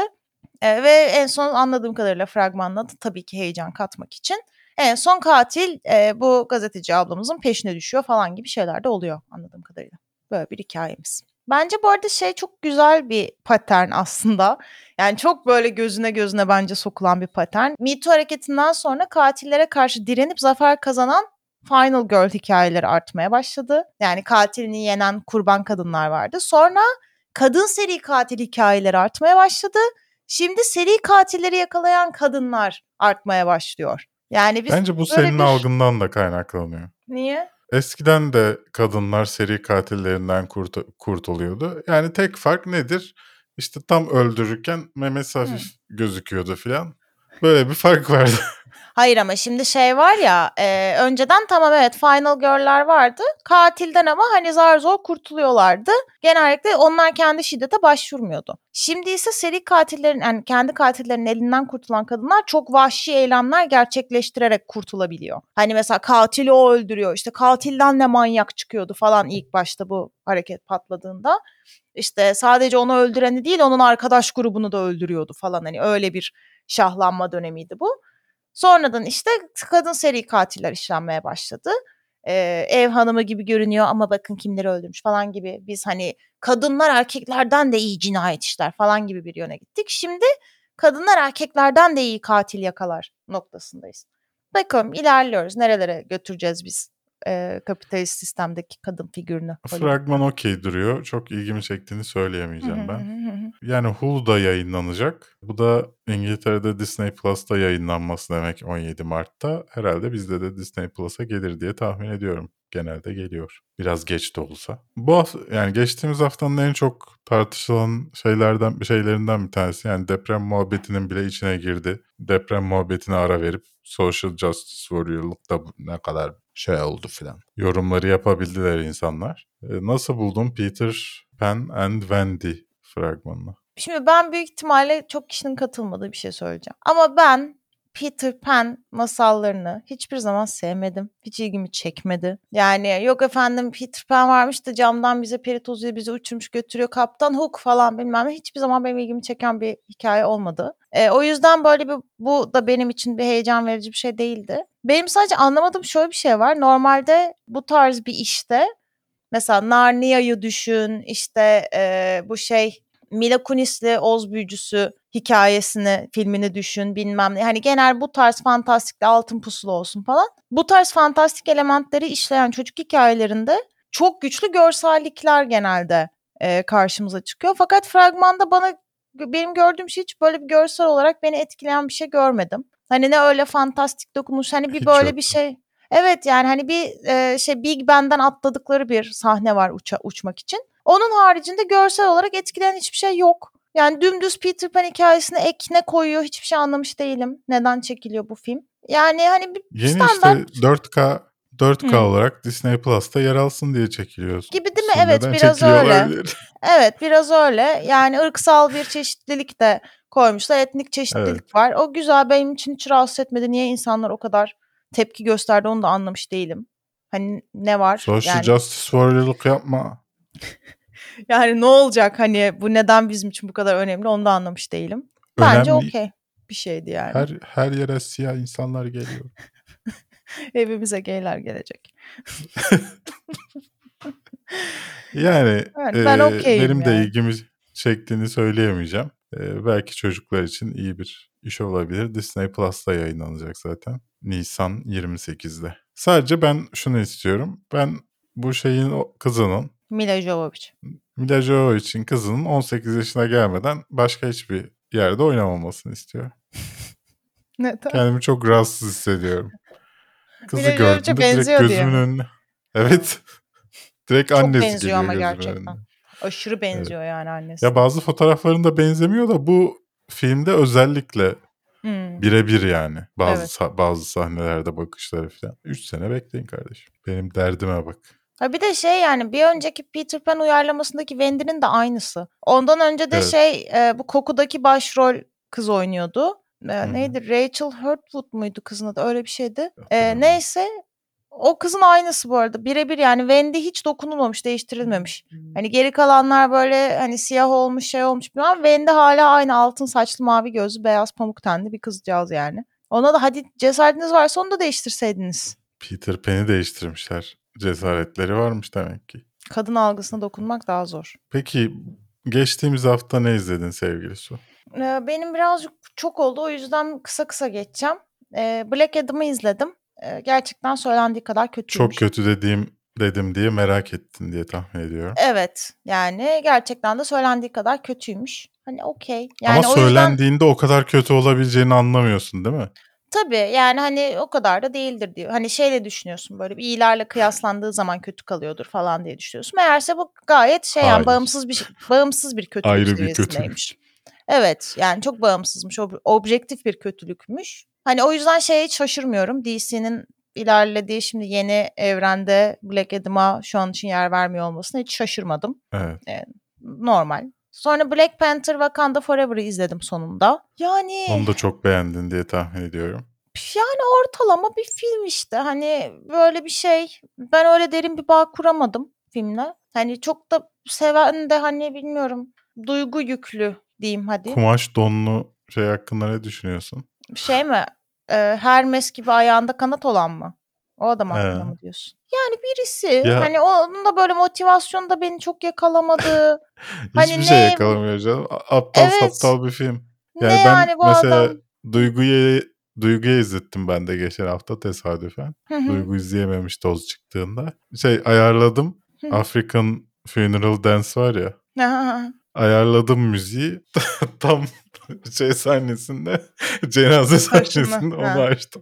Ee, ve en son anladığım kadarıyla fragmanla tabii ki heyecan katmak için en son katil e, bu gazeteci ablamızın peşine düşüyor falan gibi şeyler de oluyor anladığım kadarıyla. Böyle bir hikayemiz. Bence bu arada şey çok güzel bir patern aslında. Yani çok böyle gözüne gözüne bence sokulan bir patern. Me Too hareketinden sonra katillere karşı direnip zafer kazanan Final Girl hikayeleri artmaya başladı. Yani katilini yenen kurban kadınlar vardı. Sonra kadın seri katil hikayeleri artmaya başladı. Şimdi seri katilleri yakalayan kadınlar artmaya başlıyor. Yani biz Bence bu senin bir... algından da kaynaklanıyor. Niye? Eskiden de kadınlar seri katillerinden kurt kurtuluyordu. Yani tek fark nedir? İşte tam öldürürken memesi hafif gözüküyordu filan. Böyle bir fark vardı. Hayır ama şimdi şey var ya e, önceden tamam evet Final Girl'ler vardı. Katilden ama hani zar zor kurtuluyorlardı. Genellikle onlar kendi şiddete başvurmuyordu. Şimdi ise seri katillerin yani kendi katillerinin elinden kurtulan kadınlar çok vahşi eylemler gerçekleştirerek kurtulabiliyor. Hani mesela katili o öldürüyor işte katilden de manyak çıkıyordu falan ilk başta bu hareket patladığında. İşte sadece onu öldüreni değil onun arkadaş grubunu da öldürüyordu falan hani öyle bir şahlanma dönemiydi bu. Sonradan işte kadın seri katiller işlenmeye başladı. Ee, ev hanımı gibi görünüyor ama bakın kimleri öldürmüş falan gibi. Biz hani kadınlar erkeklerden de iyi cinayet işler falan gibi bir yöne gittik. Şimdi kadınlar erkeklerden de iyi katil yakalar noktasındayız. Bakalım ilerliyoruz. Nerelere götüreceğiz biz e, kapitalist sistemdeki kadın figürünü? Fragman okey duruyor. Çok ilgimi çektiğini söyleyemeyeceğim ben. Yani Hulu'da yayınlanacak. Bu da İngiltere'de Disney Plus'ta yayınlanması demek 17 Mart'ta. Herhalde bizde de Disney Plus'a gelir diye tahmin ediyorum. Genelde geliyor. Biraz geç de olsa. Bu hafta, yani geçtiğimiz haftanın en çok tartışılan şeylerden şeylerinden bir tanesi. Yani deprem muhabbetinin bile içine girdi. Deprem muhabbetine ara verip social justice warrior'luk da ne kadar şey oldu filan. Yorumları yapabildiler insanlar. E, nasıl buldun Peter Pan and Wendy fragmanını? Şimdi ben büyük ihtimalle çok kişinin katılmadığı bir şey söyleyeceğim. Ama ben Peter Pan masallarını hiçbir zaman sevmedim. Hiç ilgimi çekmedi. Yani yok efendim Peter Pan varmış da camdan bize peri tozu bizi uçurmuş götürüyor. Kaptan Hook falan bilmem ne. Hiçbir zaman benim ilgimi çeken bir hikaye olmadı. E, o yüzden böyle bir bu da benim için bir heyecan verici bir şey değildi. Benim sadece anlamadığım şöyle bir şey var. Normalde bu tarz bir işte mesela Narnia'yı düşün işte e, bu şey Mila Kunis'le Oz Büyücüsü hikayesini, filmini düşün bilmem ne. Hani genel bu tarz fantastikle altın pusulu olsun falan. Bu tarz fantastik elementleri işleyen çocuk hikayelerinde çok güçlü görsellikler genelde e, karşımıza çıkıyor. Fakat fragmanda bana benim gördüğüm şey hiç böyle bir görsel olarak beni etkileyen bir şey görmedim. Hani ne öyle fantastik dokunuş hani bir Hiç böyle yoktu. bir şey. Evet yani hani bir e, şey Big Ben'den atladıkları bir sahne var uça, uçmak için. Onun haricinde görsel olarak etkileyen hiçbir şey yok. Yani dümdüz Peter Pan hikayesine ek ne koyuyor hiçbir şey anlamış değilim. Neden çekiliyor bu film? Yani hani bir Yeni standart işte 4K 4K Hı. olarak Disney Plus'ta yer alsın diye çekiliyor. gibi değil mi? Neden Evet biraz öyle. Evet biraz öyle. Yani ırksal bir çeşitlilik de koymuşlar. Etnik çeşitlilik Evet. var. O güzel benim için hiç rahatsız etmedi. Niye insanlar o kadar tepki gösterdi onu da anlamış değilim. Hani ne var? Social yani, Justice Warrior'lık yapma. Yani ne olacak hani bu neden bizim için bu kadar önemli onu da anlamış değilim. Bence Önemli. okey bir şeydi yani. Her her yere siyah insanlar geliyor. Evimize geyler gelecek. Yani Evet, ben okeyim benim de yani. ilgimi çektiğini söyleyemeyeceğim. Eee, belki çocuklar için iyi bir iş olabilir. Disney Plus'ta yayınlanacak zaten. Nisan 28'de. Sadece ben şunu istiyorum. Ben bu şeyin o kızının Mila Jovovich. Mila Jovovich'in kızının 18 yaşına gelmeden başka hiçbir yerde oynamamasını istiyorum. Neden? Kendimi çok rahatsız hissediyorum. Kızı Mila gördüğümde direkt diye gözümün mi? önüne. Evet. direkt Çok annesi benziyor geliyor ama gerçekten. önüne. Aşırı benziyor yani Ya annesine. bazı fotoğraflarında benzemiyor da bu filmde özellikle Hmm. birebir yani. Bazı Evet. sa- bazı sahnelerde bakışları falan. 3 sene bekleyin kardeşim. Benim derdime bak. Ha bir de şey yani bir önceki Peter Pan uyarlamasındaki Wendy'nin de aynısı. Ondan önce de Evet. şey e, bu Koku'daki başrol kız oynuyordu. E, Hı hı. neydi? Rachel Hurtwood muydu kızın adı? Öyle bir şeydi. E, Hatırlamıyorum. neyse o kızın aynısı bu arada. Birebir yani Wendy hiç dokunulmamış, değiştirilmemiş. Hani geri kalanlar böyle hani siyah olmuş, şey olmuş bilmem. Wendy hala aynı altın saçlı, mavi gözlü, beyaz pamuk tenli bir kızcağız yani. Ona da hadi cesaretiniz varsa onu da değiştirseydiniz. Peter Pan'i değiştirmişler. Cesaretleri varmış demek ki. Kadın algısına dokunmak daha zor. Peki geçtiğimiz hafta ne izledin sevgili Su? Eee, benim birazcık çok oldu. O yüzden kısa kısa geçeceğim. Eee, Black Adam'ı izledim. Eee, gerçekten söylendiği kadar kötüymüş. Çok kötü dediğim dedim diye merak ettin diye tahmin ediyorum. Evet. Yani gerçekten de söylendiği kadar kötüymüş. Hani okey. Yani Ama o yüzden söylendiğinde o kadar kötü olabileceğini anlamıyorsun değil mi? Tabii yani hani o kadar da değildir diyor. Hani şeyle düşünüyorsun böyle bir iyilerle kıyaslandığı zaman kötü kalıyordur falan diye düşünüyorsun. Meğerse bu gayet şey yani Hayır. bağımsız bir şey- bağımsız bir kötülük Ayrı bir seviyesindeymiş. Evet yani çok bağımsızmış. ob- Objektif bir kötülükmüş. Hani o yüzden şeye hiç şaşırmıyorum. DC'nin ilerlediği şimdi yeni evrende Black Adam'a şu an için yer vermiyor olmasına hiç şaşırmadım. Evet. Normal. Sonra Black Panther Wakanda Forever'ı izledim sonunda. Yani Onu da çok beğendin diye tahmin ediyorum. yani ortalama bir film işte. Hani böyle bir şey. Ben öyle derin bir bağ kuramadım filmle. Hani çok da seven de hani bilmiyorum duygu yüklü diyeyim hadi. Kumaş donlu şey hakkında ne düşünüyorsun? Şey mi? Ee, Hermes gibi ayağında kanat olan mı? O adam hakkında He. mı diyorsun? Yani birisi Ya- hani onun da böyle motivasyonu da beni çok yakalamadı. Hani Hiçbir şey ne- yakalamıyor canım. A- Aptal Evet. saptal bir film. Yani ne ben yani bu mesela adam? Duygu'ya Duygu'ya izlettim ben de geçen hafta tesadüfen. Hı hı. Duygu izleyememiş doz çıktığında. Şey ayarladım. Hı. African Funeral Dance var ya. Aha. Ayarladım müziği. Tam şey sahnesinde cenaze sahnesinde onu ha. açtım.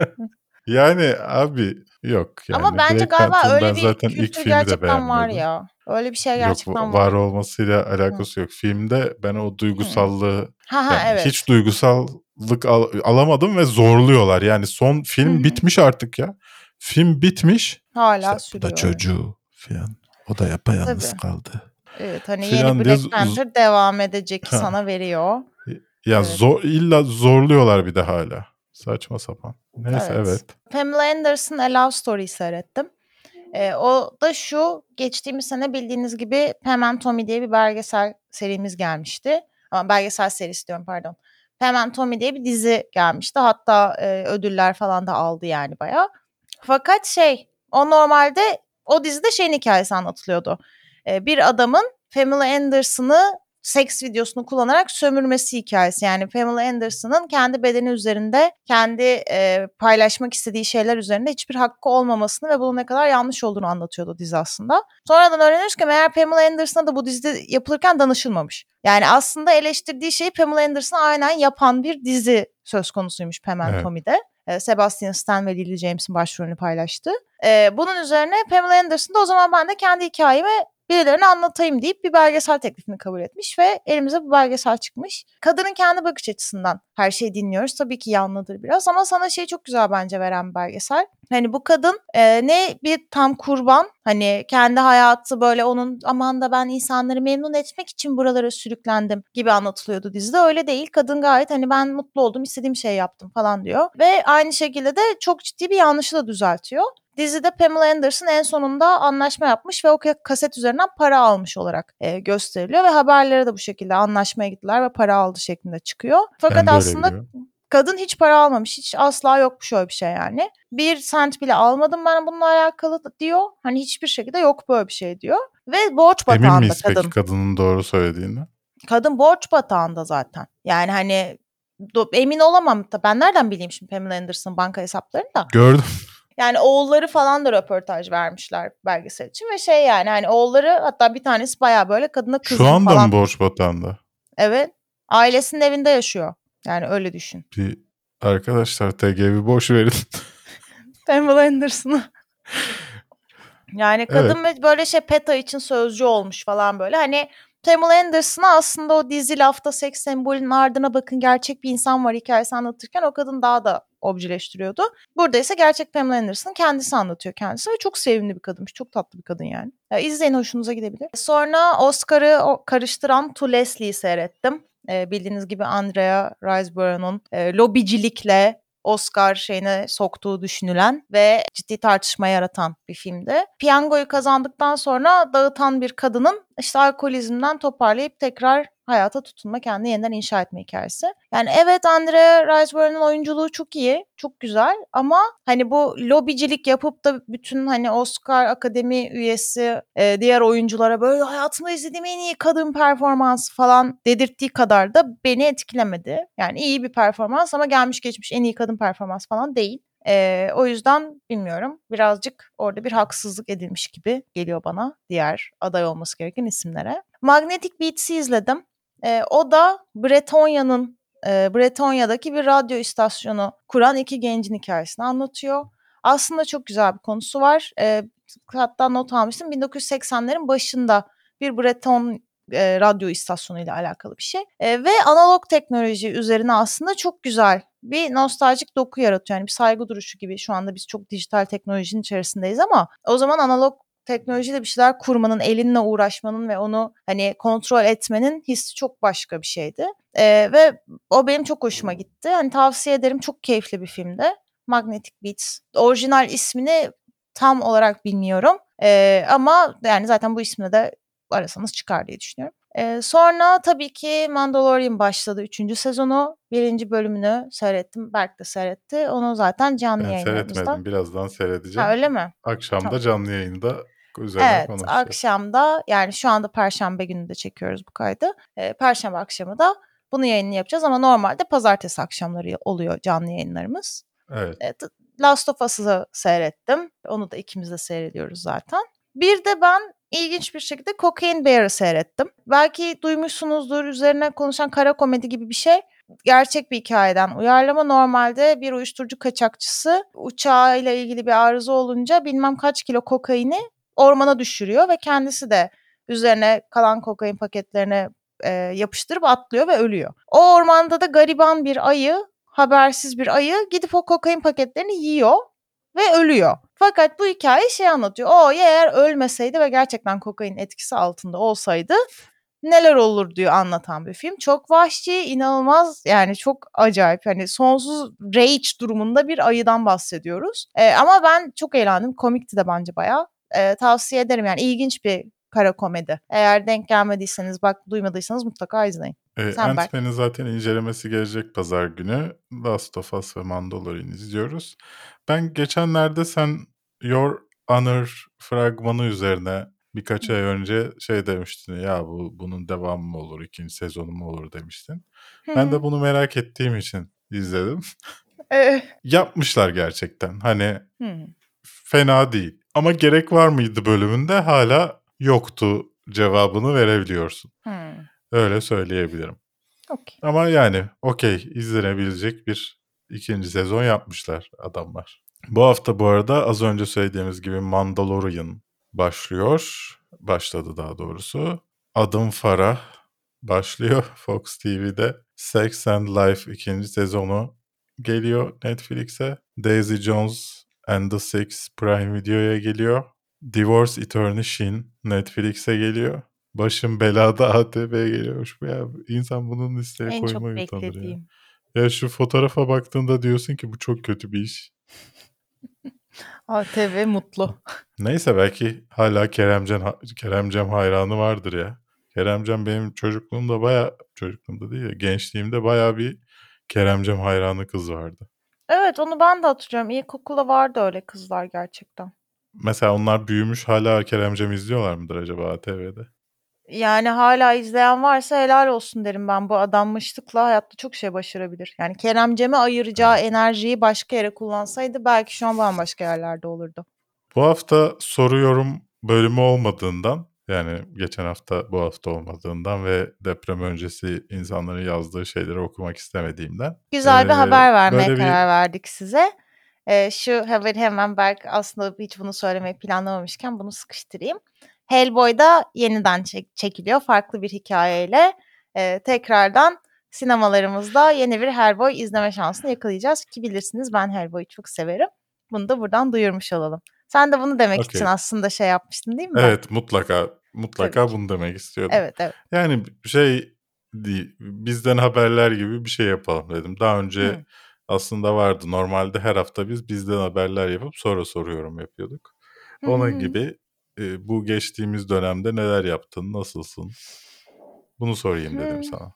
yani abi yok yani. Ama bence Black galiba Panther'ın öyle ben bir zaten ilk kültür filmi de gerçekten var beğenmiyordum. ya. Öyle bir şey Yok gerçekten va- var. var olmasıyla alakası yok. Filmde ben o duygusallığı Ha ha yani evet. hiç duygusallık al- alamadım ve zorluyorlar. Yani son film Hı hı. bitmiş artık ya. Film bitmiş. Hala İşte bu sürüyor. da çocuğu falan. O da yapayalnız Tabii. kaldı. Evet hani Filan yeni diye Black z- Panther devam edecek Ha. sana veriyor. Ya Evet. zor illa zorluyorlar bir de hala. Saçma sapan. Neyse Evet. evet. Pamela Anderson A Love Story seyrettim. Ee, o da şu geçtiğimiz sene bildiğiniz gibi Pam and Tommy diye bir belgesel serimiz gelmişti. Ama belgesel serisi diyorum pardon. Pam and Tommy diye bir dizi gelmişti. Hatta e, ödüller falan da aldı yani bayağı. Fakat şey o normalde o dizide şeyin hikayesi anlatılıyordu. Ee, bir adamın Pamela Anderson'ı seks videosunu kullanarak sömürmesi hikayesi. Yani Pamela Anderson'ın kendi bedeni üzerinde kendi e, paylaşmak istediği şeyler üzerinde hiçbir hakkı olmamasını ve bunun ne kadar yanlış olduğunu anlatıyordu dizi aslında. Sonradan öğreniyoruz ki meğer Pamela Anderson'a da bu dizide yapılırken danışılmamış. Yani aslında eleştirdiği şeyi Pamela Anderson'a aynen yapan bir dizi söz konusuymuş and Evet. Sebastian Stan ve Lily James'in başrolünü paylaştı. E, bunun üzerine Pamela Anderson da o zaman ben de kendi hikayemi birilerine anlatayım deyip bir belgesel teklifini kabul etmiş ve elimize bu belgesel çıkmış. Kadının kendi bakış açısından her şeyi dinliyoruz. Tabii ki yanlıdır biraz ama sana şey çok güzel bence veren belgesel. Hani bu kadın e, ne bir tam kurban hani kendi hayatı böyle onun aman da ben insanları memnun etmek için buralara sürüklendim gibi anlatılıyordu dizide. Öyle değil. Kadın gayet hani ben mutlu oldum istediğim şeyi yaptım falan diyor. Ve aynı şekilde de çok ciddi bir yanlışı da düzeltiyor. Dizide Pamela Anderson en sonunda anlaşma yapmış ve o ka- kaset üzerinden para almış olarak e, gösteriliyor ve haberlere de bu şekilde anlaşmaya gittiler ve para aldı şeklinde çıkıyor. Fakat aslında. Kadın hiç para almamış. Hiç asla yokmuş öyle bir şey yani. Bir sent bile almadım ben bununla alakalı diyor. Hani hiçbir şekilde yok böyle bir şey diyor. Ve borç Emin batağında miyiz kadın. peki kadının doğru söylediğini? Kadın borç batağında zaten. Yani hani emin olamam. da Ben nereden bileyim şimdi Pamela Anderson banka hesaplarını da. Gördüm. Yani oğulları falan da röportaj vermişler belgesel için ve şey yani hani oğulları hatta bir tanesi bayağı böyle kadına kızgın Şu anda falan. mı borç batağında? Evet. Ailesinin evinde yaşıyor. Yani öyle düşün. Bir arkadaşlar TGV boş verin. Pamela Anderson'ı. Yani kadın ve böyle şey PETA için sözcü olmuş falan böyle. Hani Pamela Anderson'a aslında o dizi lafta seks sembolünün ardına bakın gerçek bir insan var hikayesi anlatırken o kadın daha da objeleştiriyordu. Burada ise gerçek Pamela Anderson kendisi anlatıyor kendisi ve çok sevimli bir kadınmış. Çok tatlı bir kadın yani. Ya izleyin hoşunuza gidebilir. Sonra Oscar'ı karıştıran To Leslie'yi seyrettim. Ee, bildiğiniz gibi Andrea Riseborough'un e, lobicilikle Oscar şeyine soktuğu düşünülen ve ciddi tartışma yaratan bir filmdi. Piyangoyu kazandıktan sonra dağıtan bir kadının işte alkolizmden toparlayıp tekrar hayata tutunma, kendini yeniden inşa etme hikayesi. Yani evet Andrea Riseborough'un oyunculuğu çok iyi, çok güzel ama hani bu lobicilik yapıp da bütün hani Oscar Akademi üyesi e, diğer oyunculara böyle hayatımda izlediğim en iyi kadın performansı falan dedirttiği kadar da beni etkilemedi. Yani iyi bir performans ama gelmiş geçmiş en iyi kadın performans falan değil. Ee, o yüzden bilmiyorum birazcık orada bir haksızlık edilmiş gibi geliyor bana diğer aday olması gereken isimlere. Magnetic Beats'i izledim. Ee, o da Bretonya'nın e, Bretonya'daki bir radyo istasyonu kuran iki gencin hikayesini anlatıyor. Aslında çok güzel bir konusu var. Ee, hatta not almıştım 1980'lerin başında bir Breton e, radyo istasyonu ile alakalı bir şey. E, ve analog teknoloji üzerine aslında çok güzel bir nostaljik doku yaratıyor. Yani bir saygı duruşu gibi şu anda biz çok dijital teknolojinin içerisindeyiz ama o zaman analog teknolojiyle bir şeyler kurmanın, elinle uğraşmanın ve onu hani kontrol etmenin hissi çok başka bir şeydi. E, ve o benim çok hoşuma gitti. Hani tavsiye ederim. Çok keyifli bir filmdi. Magnetic Beats. Orijinal ismini tam olarak bilmiyorum. E, ama yani zaten bu ismini de arasanız çıkar diye düşünüyorum. Ee, sonra tabii ki Mandalorian başladı 3. sezonu. Birinci bölümünü seyrettim. Berk de seyretti. Onu zaten canlı Ben seyretmedim. Birazdan seyredeceğim. Ha, öyle mi? Akşam da Tamam. canlı yayında üzerine Evet konuşacağız. akşamda yani şu anda Perşembe günü de çekiyoruz bu kaydı. Ee, Perşembe akşamı da bunu yayını yapacağız ama normalde pazartesi akşamları oluyor canlı yayınlarımız. Evet. Evet, Last of Us'ı seyrettim. Onu da ikimiz de seyrediyoruz zaten. Bir de ben ilginç bir şekilde Cocaine Bear'ı seyrettim. Belki duymuşsunuzdur üzerine konuşan kara komedi gibi bir şey. Gerçek bir hikayeden uyarlama. Normalde bir uyuşturucu kaçakçısı uçağıyla ilgili bir arıza olunca bilmem kaç kilo kokaini ormana düşürüyor ve kendisi de üzerine kalan kokain paketlerine e, yapıştırıp atlıyor ve ölüyor. O ormanda da gariban bir ayı, habersiz bir ayı gidip o kokain paketlerini yiyor ve ölüyor. Fakat bu hikaye şey anlatıyor. O eğer ölmeseydi ve gerçekten kokain etkisi altında olsaydı neler olur diyor anlatan bir film. Çok vahşi, inanılmaz yani çok acayip. Hani sonsuz rage durumunda bir ayıdan bahsediyoruz. Ee, ama ben çok eğlendim. Komikti de bence bayağı. Ee, tavsiye ederim yani ilginç bir kara komedi. Eğer denk gelmediyseniz bak duymadıysanız mutlaka izleyin. E. Ant-Man'in zaten incelemesi gelecek pazar günü. Last of Us ve Mandalorian izliyoruz. Ben geçenlerde sen Your Honor fragmanı üzerine birkaç ay önce şey demiştin ya bu bunun devamı mı olur, ikinci sezonu mu olur demiştin. Ben de bunu merak ettiğim için izledim. Ee, Yapmışlar gerçekten. Hani. Fena değil. Ama gerek var mıydı bölümünde hala yoktu cevabını verebiliyorsun. Hı. Öyle söyleyebilirim. Okey. Ama yani okey izlenebilecek bir ikinci sezon yapmışlar adamlar. Bu hafta bu arada az önce söylediğimiz gibi Mandalorian başlıyor. Başladı daha doğrusu. Adım Farah başlıyor Fox TV'de. Sex and Life ikinci sezonu geliyor Netflix'e. Daisy Jones and the Six Prime Video'ya geliyor. Divorce Attorney Shin Netflix'e geliyor. Başım belada ATV'ye geliyor. Ya insan bunun listeye En koymayı utanır ya. beklediğim. Ya şu fotoğrafa baktığında diyorsun ki bu çok kötü bir iş. ATV mutlu. Neyse belki hala Keremcan Keremcem hayranı vardır ya. Keremcan benim çocukluğumda baya çocukluğumda değil ya gençliğimde baya bir Keremcem hayranı kız vardı. Evet, onu ben de hatırlıyorum. İlkokulda vardı öyle kızlar gerçekten. Mesela onlar büyümüş hala Keremcem izliyorlar mıdır acaba ATV'de? Yani hala izleyen varsa helal olsun derim ben. Bu adanmışlıkla hayatta çok şey başarabilir. Yani Keremcem'e ayıracağı enerjiyi başka yere kullansaydı belki şu an bambaşka yerlerde olurdu. Bu hafta soru yorum bölümü olmadığından yani geçen hafta bu hafta olmadığından ve deprem öncesi insanların yazdığı şeyleri okumak istemediğimden. Güzel bir Ee, haber vermeye bir- karar verdik size. Ee, şu haberi hemen belki aslında hiç bunu söylemeyi planlamamışken bunu sıkıştırayım. Hellboy'da yeniden çek- çekiliyor farklı bir hikayeyle. Ee, tekrardan sinemalarımızda yeni bir Hellboy izleme şansını yakalayacağız. Ki bilirsiniz ben Hellboy'u çok severim. Bunu da buradan duyurmuş olalım. Sen de bunu demek Okey. için aslında şey yapmıştın değil mi? Evet mutlaka mutlaka Tabii bunu demek istiyordum. Evet evet. Yani şey değil, bizden haberler gibi bir şey yapalım dedim. Daha önce Hı. aslında vardı. Normalde her hafta biz bizden haberler yapıp sonra soruyorum yapıyorduk. Hı hı Onun hı. gibi e, bu geçtiğimiz dönemde neler yaptın, nasılsın? Bunu sorayım dedim Hı. sana.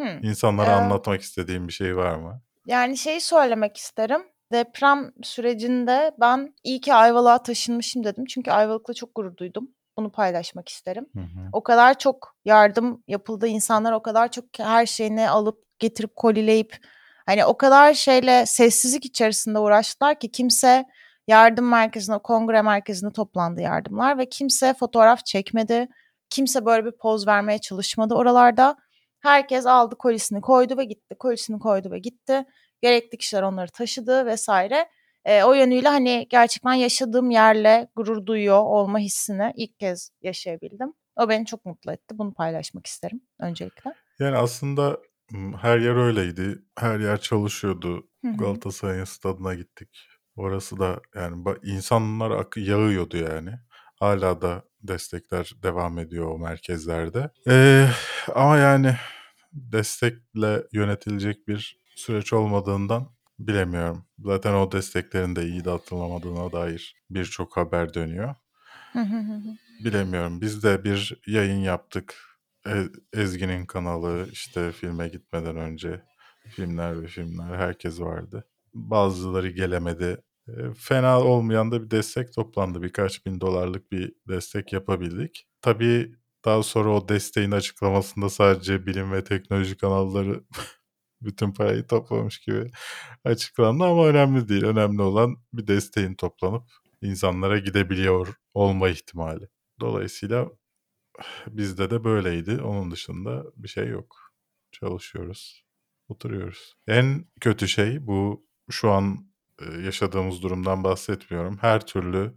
Hı. İnsanlara Ee, anlatmak istediğin bir şey var mı? Yani şeyi söylemek isterim. Deprem sürecinde ben iyi ki Ayvalık'a taşınmışım dedim. Çünkü Ayvalık'la çok gurur duydum. Bunu paylaşmak isterim. Hı hı. O kadar çok yardım yapıldı. İnsanlar o kadar çok her şeyini alıp getirip kolileyip hani o kadar şeyle sessizlik içerisinde uğraştılar ki kimse yardım merkezine, kongre merkezine toplandı yardımlar ve kimse fotoğraf çekmedi. Kimse böyle bir poz vermeye çalışmadı oralarda. Herkes aldı kolisini koydu ve gitti. Kolisini koydu ve gitti. Gerekli kişiler onları taşıdı vesaire. Eee, o yönüyle hani gerçekten yaşadığım yerle gurur duyuyor olma hissini ilk kez yaşayabildim. O beni çok mutlu etti. Bunu paylaşmak isterim öncelikle. Yani aslında her yer öyleydi. Her yer çalışıyordu. Galatasaray'ın stadına gittik. Orası da yani insanlar akı yağıyordu yani. Hala da destekler devam ediyor o merkezlerde. Ee, ama yani destekle yönetilecek bir süreç olmadığından bilemiyorum. Zaten o desteklerin de iyi dağıtılamadığına dair birçok haber dönüyor. Bilemiyorum. Biz de bir yayın yaptık. E- Ezgi'nin kanalı işte filme gitmeden önce filmler ve filmler herkes vardı. Bazıları gelemedi. E, Fena olmayan da bir destek toplandı. Birkaç bin dolarlık bir destek yapabildik. Tabii daha sonra o desteğin açıklamasında sadece bilim ve teknoloji kanalları bütün parayı toplamış gibi açıklandı ama önemli değil. Önemli olan bir desteğin toplanıp insanlara gidebiliyor olma ihtimali. Dolayısıyla bizde de böyleydi. Onun dışında bir şey yok. Çalışıyoruz. Oturuyoruz. En kötü şey bu şu an e, yaşadığımız durumdan bahsetmiyorum. Her türlü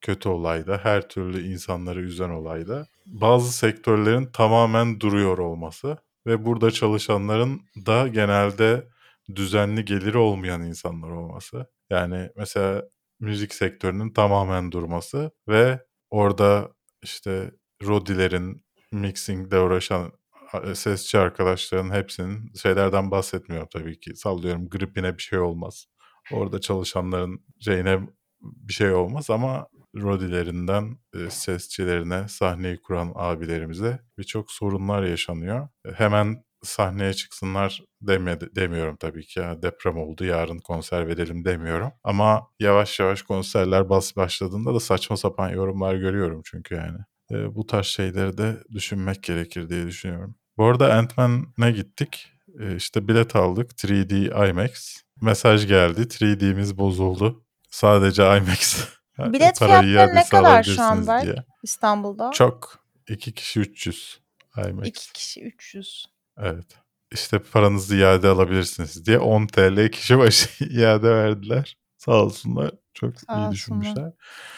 kötü olayda, her türlü insanları üzen olayda bazı sektörlerin tamamen duruyor olması ve burada çalışanların da genelde düzenli geliri olmayan insanlar olması. Yani mesela müzik sektörünün tamamen durması ve orada işte Rodilerin mixing'de uğraşan a- sesçi arkadaşların hepsinin şeylerden bahsetmiyorum tabii ki. Sallıyorum gripine bir şey olmaz. Orada çalışanların şeyine bir şey olmaz ama Rodilerinden e, sesçilerine, sahneyi kuran abilerimize birçok sorunlar yaşanıyor. E, Hemen sahneye çıksınlar demedi, demiyorum tabii ki. Ya deprem oldu yarın konser verelim demiyorum. Ama yavaş yavaş konserler bas başladığında da saçma sapan yorumlar görüyorum çünkü yani. E, bu tarz şeyleri de düşünmek gerekir diye düşünüyorum. Bu arada Ant-Man'e gittik. E, işte bilet aldık 3D IMAX. Mesaj geldi 3D'miz bozuldu. Sadece IMAX Bilet para fiyatları ne kadar şu an Berk diye. İstanbul'da? Çok. iki kişi 300 IMAX. İki kişi 300. Evet. İşte paranızı iade alabilirsiniz diye 10 TL kişi başı iade verdiler. Sağ olsunlar. Çok Sağ iyi olsunlar. düşünmüşler.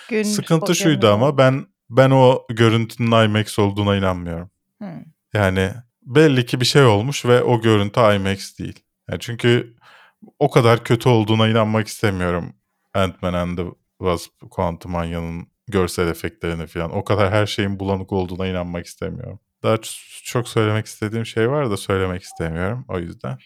Gönül, Sıkıntı şuydu gönül ama ben ben o görüntünün IMAX olduğuna inanmıyorum. Hı. Yani belli ki bir şey olmuş ve o görüntü IMAX değil. Yani çünkü o kadar kötü olduğuna inanmak istemiyorum. Ant-Man and the Wasp, Quantumania'nın görsel efektlerine falan. O kadar her şeyin bulanık olduğuna inanmak istemiyorum. Daha çok söylemek istediğim şey var da söylemek istemiyorum. O yüzden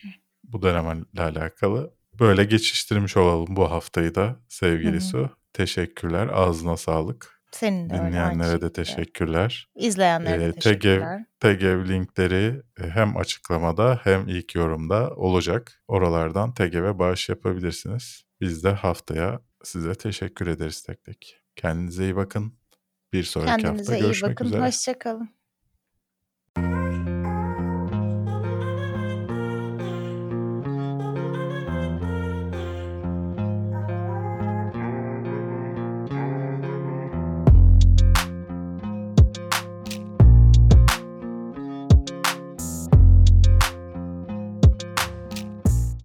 bu dönemle alakalı böyle geçiştirmiş olalım bu haftayı da sevgili Hı hı. Su. Teşekkürler. Ağzına sağlık. Senin de Dinleyenlere de teşekkürler. İzleyenlere de Eee, TEGEV teşekkürler. TEGEV linkleri, eee, hem açıklamada hem ilk yorumda olacak. Oralardan TEGEV'e bağış yapabilirsiniz. Biz de haftaya Size teşekkür ederiz tek tek. Kendinize iyi bakın. Bir sonraki Kendinize hafta iyi bakın. üzere. Hoşçakalın.